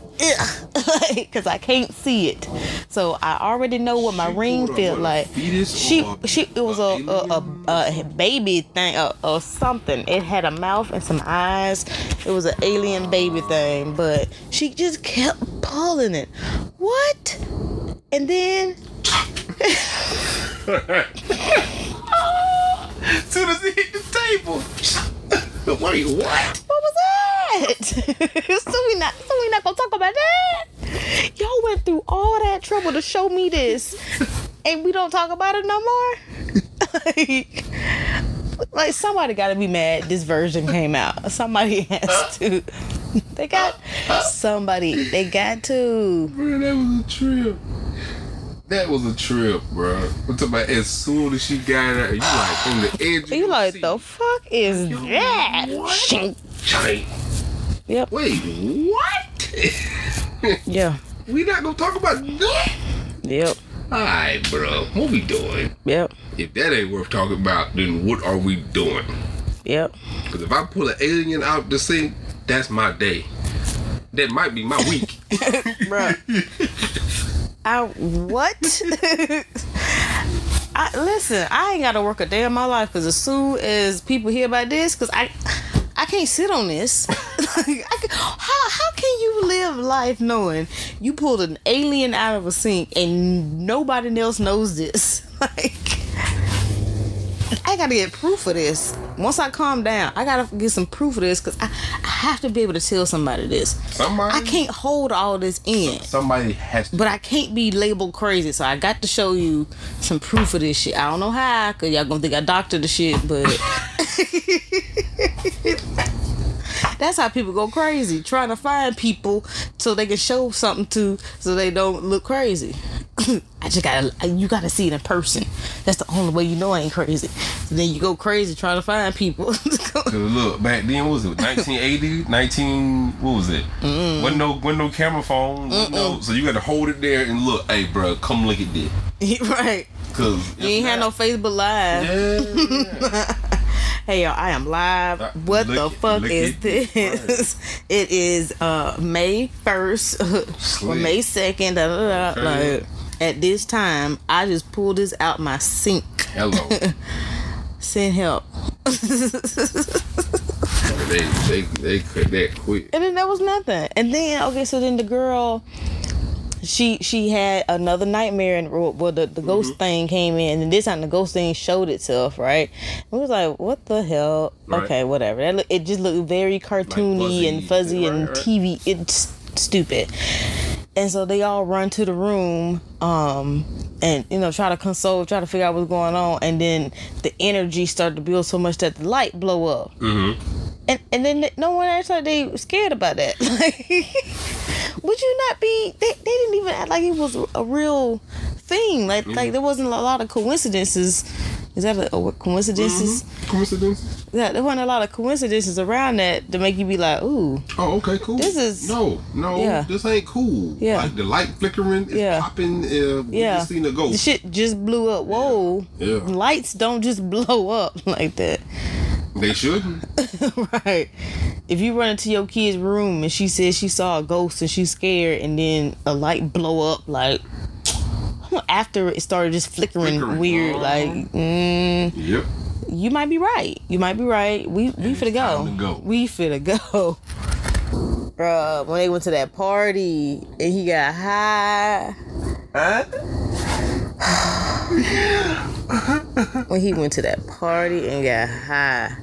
[SPEAKER 2] because I can't see it. So I already know what my
[SPEAKER 1] She
[SPEAKER 2] ring feel like. She she it was a a, a, a baby thing or, or something. It had a mouth and some eyes. It was an alien baby thing, but she just kept pulling it. What? And then
[SPEAKER 1] soon as he hit the table. Wait, what?
[SPEAKER 2] What was that? so we not so we not gonna talk about that? Y'all went through all that trouble to show me this, and we don't talk about it no more. like, like somebody got to be mad. This version came out. Somebody has to. They got somebody. They got to.
[SPEAKER 1] Man, that was a trip. That was a trip, bro. I'm talking about as soon as she got out, you like on the edge.
[SPEAKER 2] You like
[SPEAKER 1] seat.
[SPEAKER 2] the fuck is that?
[SPEAKER 1] what?
[SPEAKER 2] Yep.
[SPEAKER 1] Wait, what?
[SPEAKER 2] Yeah.
[SPEAKER 1] we not gonna talk about that?
[SPEAKER 2] Yep.
[SPEAKER 1] Alright, bro. What we doing?
[SPEAKER 2] Yep.
[SPEAKER 1] If that ain't worth talking about, then what are we doing?
[SPEAKER 2] Yep.
[SPEAKER 1] Because if I pull an alien out the sink, that's my day. That might be my week.
[SPEAKER 2] Bruh. I what? I listen. I ain't got to work a day in my life because as soon as people hear about this, because I, I can't sit on this. like, I can, how how can you live life knowing you pulled an alien out of a sink and nobody else knows this? Like, I gotta get proof of this. Once I calm down, I gotta get some proof of this because I, I have to be able to tell somebody this.
[SPEAKER 1] Somebody.
[SPEAKER 2] I can't hold all this in.
[SPEAKER 1] Somebody has to.
[SPEAKER 2] But I can't be labeled crazy, so I got to show you some proof of this shit. I don't know how, cause y'all gonna think I doctored the shit, but that's how people go crazy, trying to find people so they can show something to, so they don't look crazy. I just gotta, you gotta see it in person. That's the only way you know I ain't crazy. So then you go crazy trying to find people.
[SPEAKER 1] Cause look, back then what was it 1980, 19 what was it? mm Wasn't no wasn't no camera phone. No, so you got to hold it there and look. Hey, bro, come look at this.
[SPEAKER 2] right.
[SPEAKER 1] Cause
[SPEAKER 2] You ain't had no Facebook Live.
[SPEAKER 1] Yeah.
[SPEAKER 2] Hey y'all, I am live.
[SPEAKER 1] Uh,
[SPEAKER 2] What the fuck is
[SPEAKER 1] this.
[SPEAKER 2] It is uh May first or May second. Like at this time, I just pulled this out my sink.
[SPEAKER 1] Hello.
[SPEAKER 2] Send help.
[SPEAKER 1] they they they cut that quick.
[SPEAKER 2] and then that was nothing. And then okay, so then the girl, she she had another nightmare, and well, the, the ghost
[SPEAKER 1] Mm-hmm.
[SPEAKER 2] thing came in, and this time the ghost thing showed itself, right? It was like, what the hell?
[SPEAKER 1] Right.
[SPEAKER 2] Okay, whatever. That look, it just looked very cartoony
[SPEAKER 1] fuzzy.
[SPEAKER 2] and fuzzy
[SPEAKER 1] Right,
[SPEAKER 2] and
[SPEAKER 1] right.
[SPEAKER 2] TV. It's stupid. And so they all run to the room, um, and you know try to console, try to figure out what's going on, and then the energy started to build so much that the light blow up
[SPEAKER 1] Mm-hmm.
[SPEAKER 2] and and then no one actually they scared about that. Like, would you not be? They, they didn't even act like it was a real thing. Like like there wasn't a lot of coincidences. Is that a, a coincidences?
[SPEAKER 1] Coincidence?
[SPEAKER 2] Yeah, there wasn't a lot of coincidences around that to make you be like, ooh,
[SPEAKER 1] Oh, okay, cool.
[SPEAKER 2] This is-
[SPEAKER 1] no, no.
[SPEAKER 2] Yeah.
[SPEAKER 1] This ain't cool.
[SPEAKER 2] Yeah.
[SPEAKER 1] like the light flickering, is
[SPEAKER 2] Yeah.
[SPEAKER 1] popping. Uh,
[SPEAKER 2] yeah.
[SPEAKER 1] just seen the
[SPEAKER 2] The
[SPEAKER 1] ghost.
[SPEAKER 2] shit just blew up. Whoa,
[SPEAKER 1] Yeah.
[SPEAKER 2] lights don't just blow up like that.
[SPEAKER 1] They shouldn't.
[SPEAKER 2] right. If you run into your kid's room and she says she saw a ghost and she's scared, and then a light blow up like after it started just flickering,
[SPEAKER 1] Flickering.
[SPEAKER 2] weird,
[SPEAKER 1] Uh-huh.
[SPEAKER 2] like mm,
[SPEAKER 1] Yep.
[SPEAKER 2] you might be right. You might be right. We we
[SPEAKER 1] it's
[SPEAKER 2] finna go.
[SPEAKER 1] time to go.
[SPEAKER 2] We finna go. Bruh, when they went to that party and he got high. When he went to that party and got high.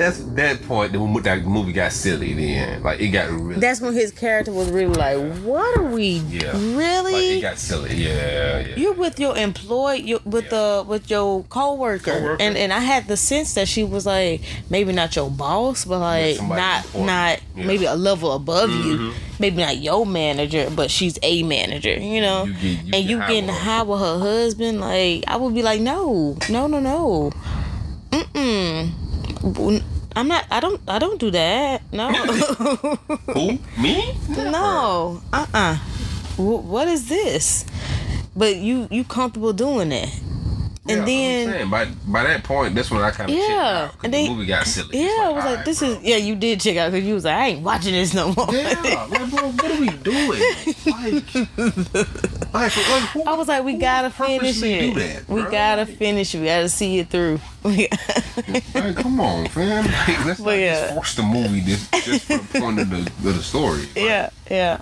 [SPEAKER 1] That's that point. The that movie got silly. Then, like it got really.
[SPEAKER 2] That's when his character was really like, "What are we
[SPEAKER 1] yeah.
[SPEAKER 2] really?
[SPEAKER 1] Like it got silly. Yeah. Yeah.
[SPEAKER 2] You're with your employee, you with the with your coworker.
[SPEAKER 1] Coworker.
[SPEAKER 2] and and I had the sense that she was like maybe not your boss, but like not
[SPEAKER 1] important.
[SPEAKER 2] not
[SPEAKER 1] Yeah.
[SPEAKER 2] maybe a level above you,
[SPEAKER 1] Mhm.
[SPEAKER 2] maybe not your manager, but she's a manager, you know.
[SPEAKER 1] You get- you
[SPEAKER 2] and
[SPEAKER 1] get
[SPEAKER 2] you
[SPEAKER 1] high
[SPEAKER 2] getting
[SPEAKER 1] with
[SPEAKER 2] high with her husband, like I would be like, no, no, no, no, mm mm. I'm not. I don't. I don't do that. No.
[SPEAKER 1] Who? Me?
[SPEAKER 2] No. Uh uh What is this? But you you comfortable doing that? And then
[SPEAKER 1] by by that point, that's when I kind of
[SPEAKER 2] Yeah,
[SPEAKER 1] and
[SPEAKER 2] and
[SPEAKER 1] the movie got silly.
[SPEAKER 2] Yeah, I was like,
[SPEAKER 1] alright,
[SPEAKER 2] this
[SPEAKER 1] bro.
[SPEAKER 2] is yeah. You did check out because you was like, I ain't watching this no more.
[SPEAKER 1] Yeah, like, bro, what are we doing? Like, like, like who,
[SPEAKER 2] I was like, we gotta finish it.
[SPEAKER 1] That,
[SPEAKER 2] we gotta finish it. We gotta see it through.
[SPEAKER 1] Like, come on, fam. Like, let's
[SPEAKER 2] But yeah.
[SPEAKER 1] just force the movie just, just for the point of the, of the story. Like,
[SPEAKER 2] yeah, yeah,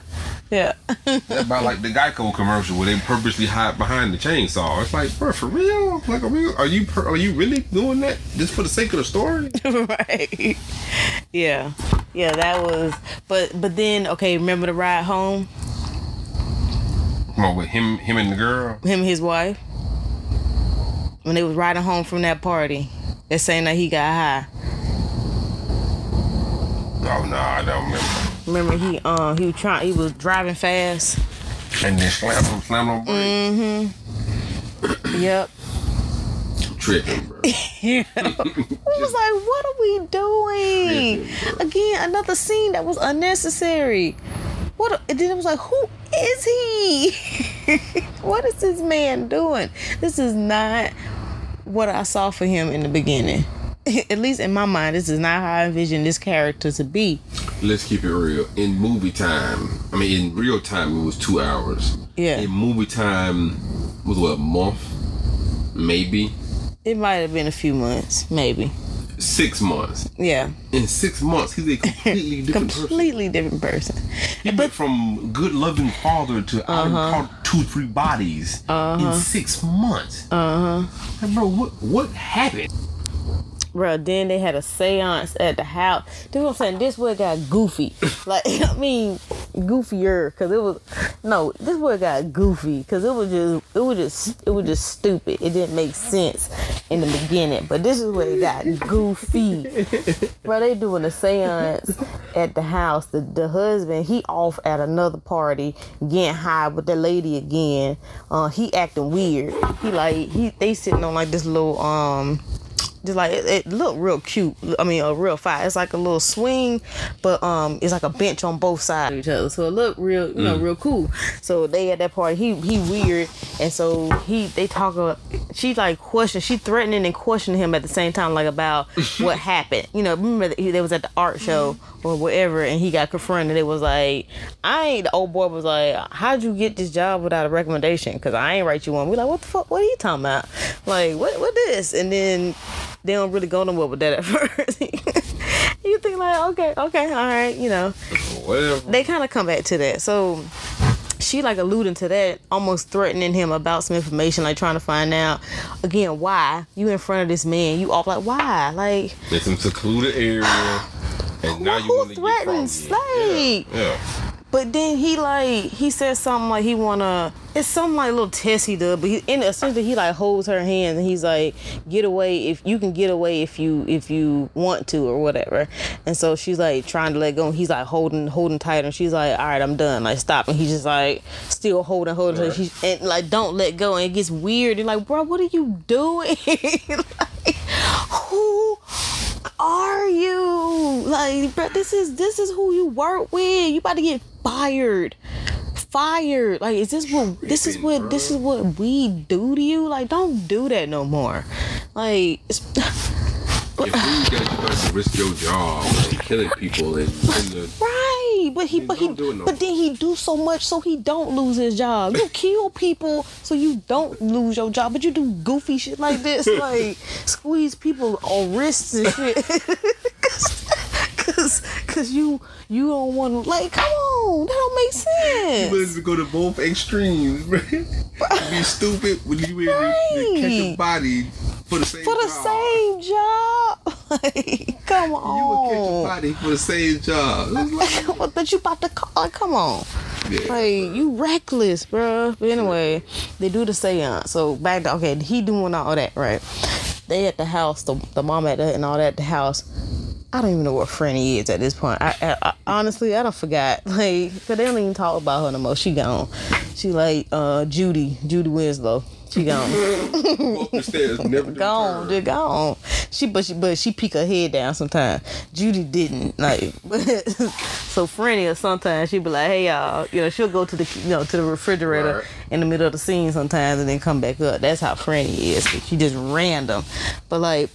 [SPEAKER 2] yeah.
[SPEAKER 1] About like the Geico commercial where they purposely hide behind the chainsaw. It's like, bro, for real? Like, are, we, are you are you really doing that just for the sake of the story?
[SPEAKER 2] right. Yeah, yeah. That was. But but then okay. Remember the ride home?
[SPEAKER 1] Come on, with him, him and the girl.
[SPEAKER 2] him and his wife when they was riding home from that party. They're saying that he got high.
[SPEAKER 1] Oh no, I don't remember.
[SPEAKER 2] Remember he uh he was trying he was driving fast.
[SPEAKER 1] And then slam on slam on brakes. Mhm.
[SPEAKER 2] Yep.
[SPEAKER 1] Tripping, bro.
[SPEAKER 2] Yeah. I was like, what are we doing?
[SPEAKER 1] Tripping.
[SPEAKER 2] Again, another scene that was unnecessary. What? a- And then it was like, who is he? what is this man doing? This is not what I saw for him in the beginning. At least in my mind, this is not how I envisioned this character to be.
[SPEAKER 1] Let's keep it real. In movie time, I mean, in real time, it was two hours.
[SPEAKER 2] Yeah.
[SPEAKER 1] In movie time, was what a month? maybe
[SPEAKER 2] It might have been a few months, maybe.
[SPEAKER 1] six months.
[SPEAKER 2] Yeah,
[SPEAKER 1] In six months, he's a completely different person.
[SPEAKER 2] completely different person.
[SPEAKER 1] He went from good loving father to
[SPEAKER 2] Uh-huh.
[SPEAKER 1] out two three bodies in six months. Uh huh. Like, bro, what what happened?
[SPEAKER 2] Bro, then they had a seance at the house. What I'm saying. This boy got goofy. Like I mean, goofier because it was no. This boy got goofy because it was just it was just it was just stupid. It didn't make sense in the beginning. But this is where it got goofy. Bro, they doing a seance at the house. The the husband he off at another party getting high with the lady again. Uh, he acting weird. He like he they sitting on like this little um just like it, it looked real cute. I mean, a real fight. It's like a little swing, but um, it's like a bench on both sides of each other. So it looked real, you know, real cool. So they at that party. He he weird, and so he they talk. Uh, she like question. She threatening and questioning him at the same time, like about what happened. You know, remember that he, they was at the art show or whatever, and he got confronted. It was like, I ain't. The old boy was like, how'd you get this job without a recommendation? Because I ain't write you one. We like, what the fuck? What are you talking about? Like, what what this? And then they don't really go nowhere with that at first. you think like, okay, okay, all right, you know.
[SPEAKER 1] Whatever.
[SPEAKER 2] They kind of come back to that. So she like alluding to that, almost threatening him about some information, like trying to find out again why you in front of this man. You off like why? Like
[SPEAKER 1] In some secluded area, and now you
[SPEAKER 2] who
[SPEAKER 1] want to get from.
[SPEAKER 2] Like,
[SPEAKER 1] Yeah. yeah.
[SPEAKER 2] But then he like he said something like he wanna it's something like a little test he does, but he in essentially he like holds her hand and he's like get away if you can get away if you if you want to or whatever. And so she's like trying to let go and he's like holding holding tight and she's like all right I'm done like stop. And he's just like still holding holding her.
[SPEAKER 1] Right.
[SPEAKER 2] she's and like don't let go. And it gets weird. And like bro what are you doing? Like who are you? Like, bro, this is this is who you work with. You about to get fired. Fired. Like, is this what this is what this is what we do to you? Like, don't do that no more. Like, it's,
[SPEAKER 1] If you about to risk your job and killing people and, and the,
[SPEAKER 2] right. But he, but he,
[SPEAKER 1] don't do it no
[SPEAKER 2] but then he do so much so he don't lose his job. You kill people so you don't lose your job, but you do goofy shit like this, like squeeze people on wrists and shit. Cause, cause you you don't want to like come on that don't make sense.
[SPEAKER 1] you to go to both extremes, man. be stupid when you in to catch a body for the same
[SPEAKER 2] for the
[SPEAKER 1] job.
[SPEAKER 2] same job. like, come
[SPEAKER 1] on, You catch a
[SPEAKER 2] on.
[SPEAKER 1] body for the same job. Like,
[SPEAKER 2] but you about to call, like, come on.
[SPEAKER 1] yeah.
[SPEAKER 2] Like you reckless, bro. But anyway, they do the seance. So back to okay, he doing all that, right? They at the house, the, the mom at the, and all that at the house. I don't even know what Franny is at this point. I, I, I honestly I don't forgot. Like, cause they don't even talk about her no more. She gone. She like uh Judy, Judy Winslow. She gone.
[SPEAKER 1] Go up never
[SPEAKER 2] gone, they're gone. She but she but she peek her head down sometimes. Judy didn't like. so Franny, sometimes she be like, "Hey y'all," you know, she'll go to the you know to the refrigerator
[SPEAKER 1] Right.
[SPEAKER 2] in the middle of the scene sometimes and then come back up. That's how Franny is. She just random, but like.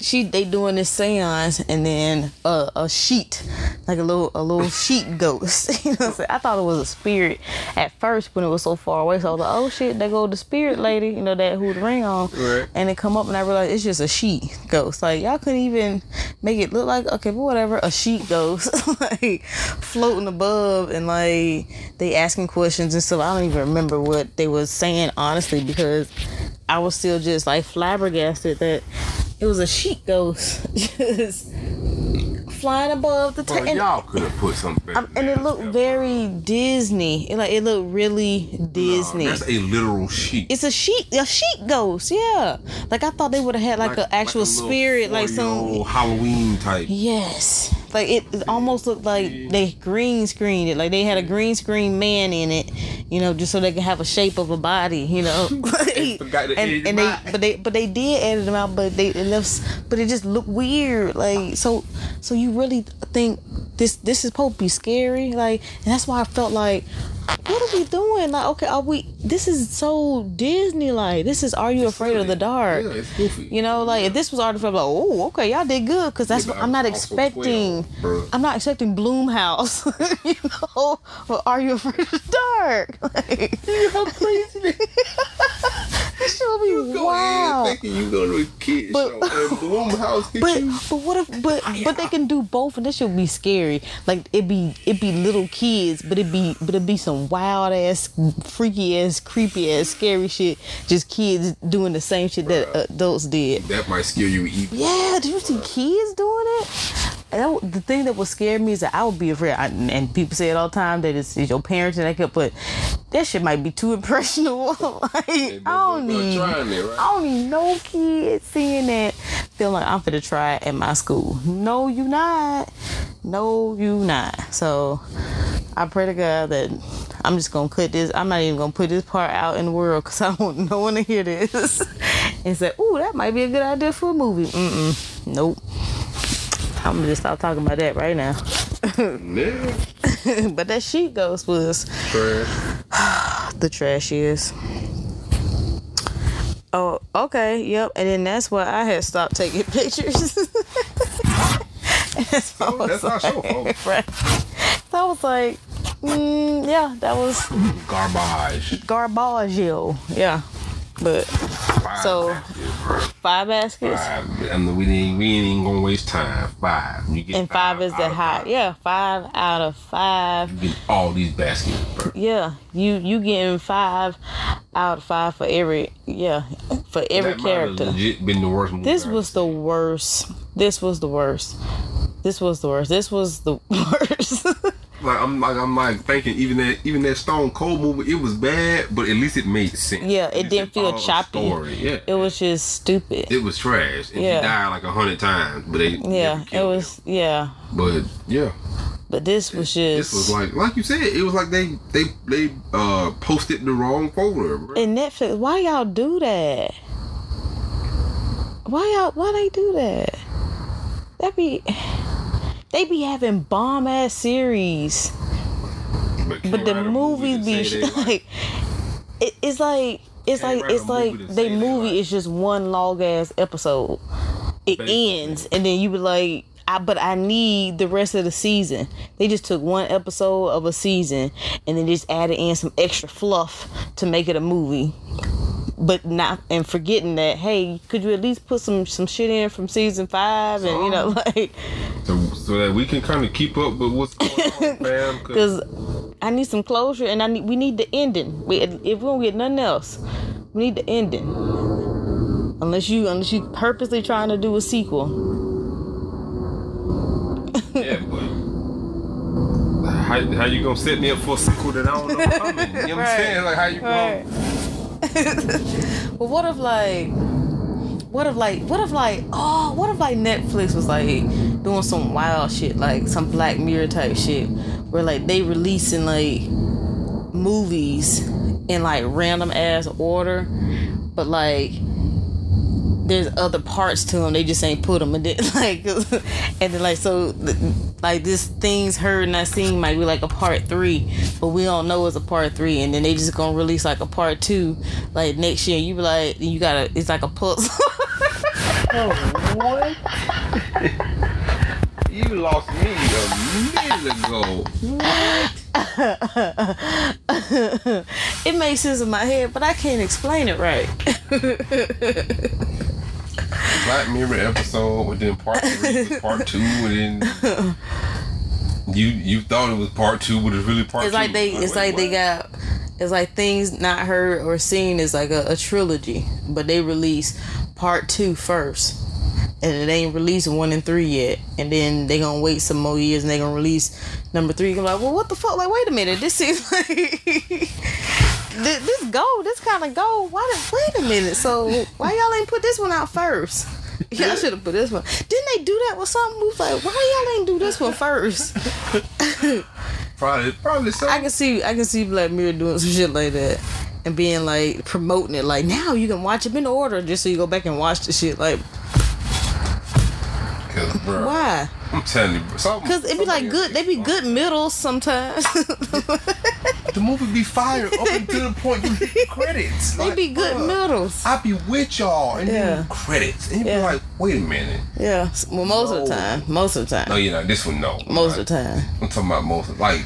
[SPEAKER 2] She they doing this seance and then uh, a sheet, like a little a little sheet ghost. you know what I'm saying? I thought it was a spirit at first when it was so far away. So I was like, oh shit, they go the spirit lady, you know that who the ring on
[SPEAKER 1] Right.
[SPEAKER 2] and it come up and I realized it's just a sheet ghost. Like y'all couldn't even make it look like okay, but whatever, a sheet ghost like floating above and like they asking questions and stuff. I don't even remember what they was saying honestly because I was still just like flabbergasted that it was a sheet ghost just flying above the
[SPEAKER 1] Bro,
[SPEAKER 2] and,
[SPEAKER 1] y'all could have put something
[SPEAKER 2] um, and it looked very Disney. It like it looked really Disney.
[SPEAKER 1] that's a literal sheet.
[SPEAKER 2] It's a sheet, a sheet ghost, yeah. Like I thought they would have had like, an actual
[SPEAKER 1] a
[SPEAKER 2] spirit, like some.
[SPEAKER 1] Halloween type.
[SPEAKER 2] Yes, like it, almost looked like they green screened it. Like they had a green screen man in it, you know, just so they could have a shape of a body, you know. And and they, but they, but they did edit them out, but they it left, but it just looked weird. Like so, so you really think this this is supposed to be scary? Like, and that's why I felt like. What are we doing? Like, okay, are we? This is so Disney like. This is Are You Afraid of the Dark?
[SPEAKER 1] Yeah, it's goofy.
[SPEAKER 2] You know, like if this was Art artificial, like, oh, okay, y'all did good, because that's
[SPEAKER 1] Yeah,
[SPEAKER 2] what I'm not expecting.
[SPEAKER 1] 12, bro.
[SPEAKER 2] I'm not expecting Blumhouse, you know. Or are you afraid of the dark? Like,
[SPEAKER 1] How crazy
[SPEAKER 2] should be
[SPEAKER 1] You
[SPEAKER 2] Wow.
[SPEAKER 1] thinking you go to a kid
[SPEAKER 2] But-
[SPEAKER 1] show and Bloom House
[SPEAKER 2] But
[SPEAKER 1] you.
[SPEAKER 2] but what if but oh, but they can do both and that should be scary. Like it be it be little kids, but it be but it be some wild ass, freaky ass, creepy ass, scary shit. Just kids doing the same shit that adults did.
[SPEAKER 1] That might scare you even.
[SPEAKER 2] Yeah, do you see kids doing it? And that, the thing that would scare me is that I would be afraid. I, and people say it all the time that it's, it's your parents and that could, but that shit might be too impressionable. like, I don't need,
[SPEAKER 1] it, right?
[SPEAKER 2] I don't need no kids seeing that feeling like I'm finna try it at my school. No, you not. No, you not. So I pray to God that I'm just gonna cut this. I'm not even gonna put this part out in the world because I want no one to hear this and say, "Ooh, that might be a good idea for a movie." Mm-mm. Nope. I'm gonna just stop talking about that right now.
[SPEAKER 1] Yeah.
[SPEAKER 2] but that sheet ghost was
[SPEAKER 1] Trash.
[SPEAKER 2] the trash is. Oh, okay, yep. And then that's why I had stopped taking pictures. And that's why I
[SPEAKER 1] Oh,
[SPEAKER 2] was
[SPEAKER 1] that's our show, folks.
[SPEAKER 2] right. So I was like, mm, yeah, that was
[SPEAKER 1] Garbage.
[SPEAKER 2] garbage. Yeah, but
[SPEAKER 1] Five
[SPEAKER 2] So-
[SPEAKER 1] baskets,
[SPEAKER 2] five baskets.
[SPEAKER 1] Five. I mean, we ain't we ain't even gonna waste time. Five. You get
[SPEAKER 2] And five is
[SPEAKER 1] out
[SPEAKER 2] the high.
[SPEAKER 1] five.
[SPEAKER 2] Yeah, five out of five.
[SPEAKER 1] You get all these baskets, bro.
[SPEAKER 2] Yeah, you you getting five out of five for every yeah for every
[SPEAKER 1] That
[SPEAKER 2] character.
[SPEAKER 1] Legit been the worst movie.
[SPEAKER 2] This was the worst. This was the worst. This was the worst. This was the worst.
[SPEAKER 1] Like I'm like I'm like thinking even that even that Stone Cold movie it was bad, but at least it made sense.
[SPEAKER 2] yeah, it didn't feel choppy.
[SPEAKER 1] Story. Yeah,
[SPEAKER 2] It was just stupid.
[SPEAKER 1] it was trash. And
[SPEAKER 2] Yeah.
[SPEAKER 1] he died like a hundred times, but they
[SPEAKER 2] Yeah, it was.
[SPEAKER 1] him.
[SPEAKER 2] Yeah,
[SPEAKER 1] But yeah,
[SPEAKER 2] but this was just.
[SPEAKER 1] this was like like you said, it was like they they they uh posted the wrong folder. Bro.
[SPEAKER 2] And Netflix, why y'all do that? Why y'all? Why they do that? That be. They be having bomb ass series. but
[SPEAKER 1] can't
[SPEAKER 2] the
[SPEAKER 1] write a movie
[SPEAKER 2] movies be like, it, it's like it's like it's like they movie
[SPEAKER 1] like-
[SPEAKER 2] is just one long ass episode. It
[SPEAKER 1] Basically.
[SPEAKER 2] ends and then you be like, I but I need the rest of the season. They just took one episode of a season and then just added in some extra fluff to make it a movie. But not and forgetting that, hey, could you at least put some some shit in from season five and you know like
[SPEAKER 1] so, so that we can kind of keep up with what's going on, fam.
[SPEAKER 2] Because I need some closure, and I need we need the ending. We, if we don't get nothing else, we need the ending. Unless you unless you purposely trying to do a sequel.
[SPEAKER 1] Yeah, but how, how you gonna set me up for a sequel that I don't know coming? You know what I'm saying? Like how you
[SPEAKER 2] Right.
[SPEAKER 1] gonna?
[SPEAKER 2] But what if like, what if like, what if like, oh, what if like Netflix was like doing some wild shit, like some Black Mirror type shit, where like they releasing like movies in like random ass order, but like there's other parts to them. They just ain't put them, and then like, and then like so, like this things heard not seen might be like a part three, but we don't know it's a part three, and then they just gonna release like a part two, like next year. You be like, you gotta, it's like a puzzle.
[SPEAKER 1] oh, What? you lost me a minute ago.
[SPEAKER 2] it makes sense in my head, but I can't explain it right.
[SPEAKER 1] Black Mirror episode, and then part three was part two, and then you you thought it was part two, but it's really part
[SPEAKER 2] It's
[SPEAKER 1] two.
[SPEAKER 2] like they, it's
[SPEAKER 1] wait,
[SPEAKER 2] like they got, it's like things not heard or seen is like a, a trilogy, but they release part two first, and it ain't releasing one and three yet, and then they gonna wait some more years and they gonna release number three. I'm like, well, what the fuck? Like, wait a minute, this is like this, this go, this kind of go. Why? Did, wait a minute, so why y'all ain't put this one out first? Y'all should have put this one. Didn't they do that with some movies? Like, why y'all ain't do this one first?
[SPEAKER 1] Probably probably so.
[SPEAKER 2] I can see I can see Black Mirror doing some shit like that and being like promoting it like now you can watch them in order just so you go back and watch the shit like
[SPEAKER 1] bro,
[SPEAKER 2] why?
[SPEAKER 1] I'm telling you, something-
[SPEAKER 2] Cause it'd be like good They'd be good middles sometimes.
[SPEAKER 1] The movie be fire up until the point you hit the credits.
[SPEAKER 2] they
[SPEAKER 1] Like,
[SPEAKER 2] be good
[SPEAKER 1] bruh,
[SPEAKER 2] middles.
[SPEAKER 1] I be with y'all and
[SPEAKER 2] Yeah.
[SPEAKER 1] then credits, and you
[SPEAKER 2] Yeah.
[SPEAKER 1] be like, wait a minute.
[SPEAKER 2] Yeah, well most of the time, most of the time.
[SPEAKER 1] No, you know this one, no.
[SPEAKER 2] most
[SPEAKER 1] Like,
[SPEAKER 2] of the time,
[SPEAKER 1] I'm talking about most of like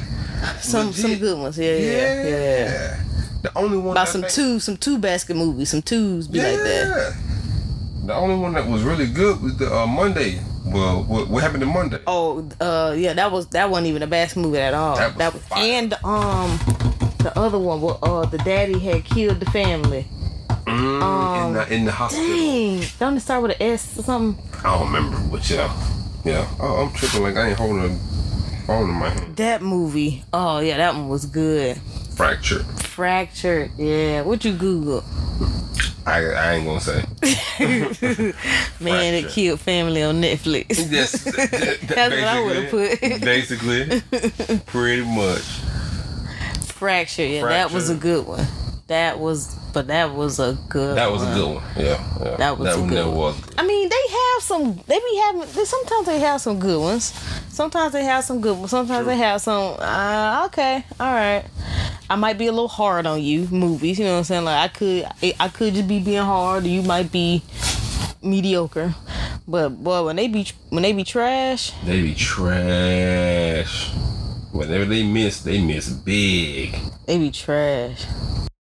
[SPEAKER 2] some some good ones. Yeah, yeah, yeah. yeah.
[SPEAKER 1] The only one
[SPEAKER 2] About some
[SPEAKER 1] made-
[SPEAKER 2] two, some two basket movies, some twos be like that.
[SPEAKER 1] The only one that was really good was the uh, Monday. Well, what, what happened to Monday?
[SPEAKER 2] Oh, uh, yeah, that was that wasn't even a basket movie at all.
[SPEAKER 1] That was
[SPEAKER 2] That was, and um, the other one, where, uh, the daddy had killed the family.
[SPEAKER 1] Mm, in the in the hospital.
[SPEAKER 2] Dang, don't it start with an S or something?
[SPEAKER 1] I don't remember, but yeah, yeah. Oh, I'm tripping like I ain't holding a phone in my hand.
[SPEAKER 2] That movie. Oh yeah, that one was good.
[SPEAKER 1] Fractured.
[SPEAKER 2] Fractured. Yeah. What you Google?
[SPEAKER 1] I I ain't gonna say.
[SPEAKER 2] Man, it killed family on Netflix.
[SPEAKER 1] Yes, that- that-
[SPEAKER 2] That's what I would've put.
[SPEAKER 1] basically, pretty much.
[SPEAKER 2] Fracture. Yeah, that was a good one. That was, but that was a good.
[SPEAKER 1] That was a good one. Yeah, yeah.
[SPEAKER 2] That was a
[SPEAKER 1] one
[SPEAKER 2] good
[SPEAKER 1] that
[SPEAKER 2] one.
[SPEAKER 1] was.
[SPEAKER 2] I mean, they have some. They be having. They, sometimes they have some good ones. Sometimes they have some good ones. Sometimes they have some. Uh, okay, all right. I might be a little hard on you, movies. You know what I'm saying? Like I could, I could just be being hard. Or you might be mediocre. But boy, when they be when they be trash,
[SPEAKER 1] They be trash. Whatever they miss, they miss big.
[SPEAKER 2] they be trash.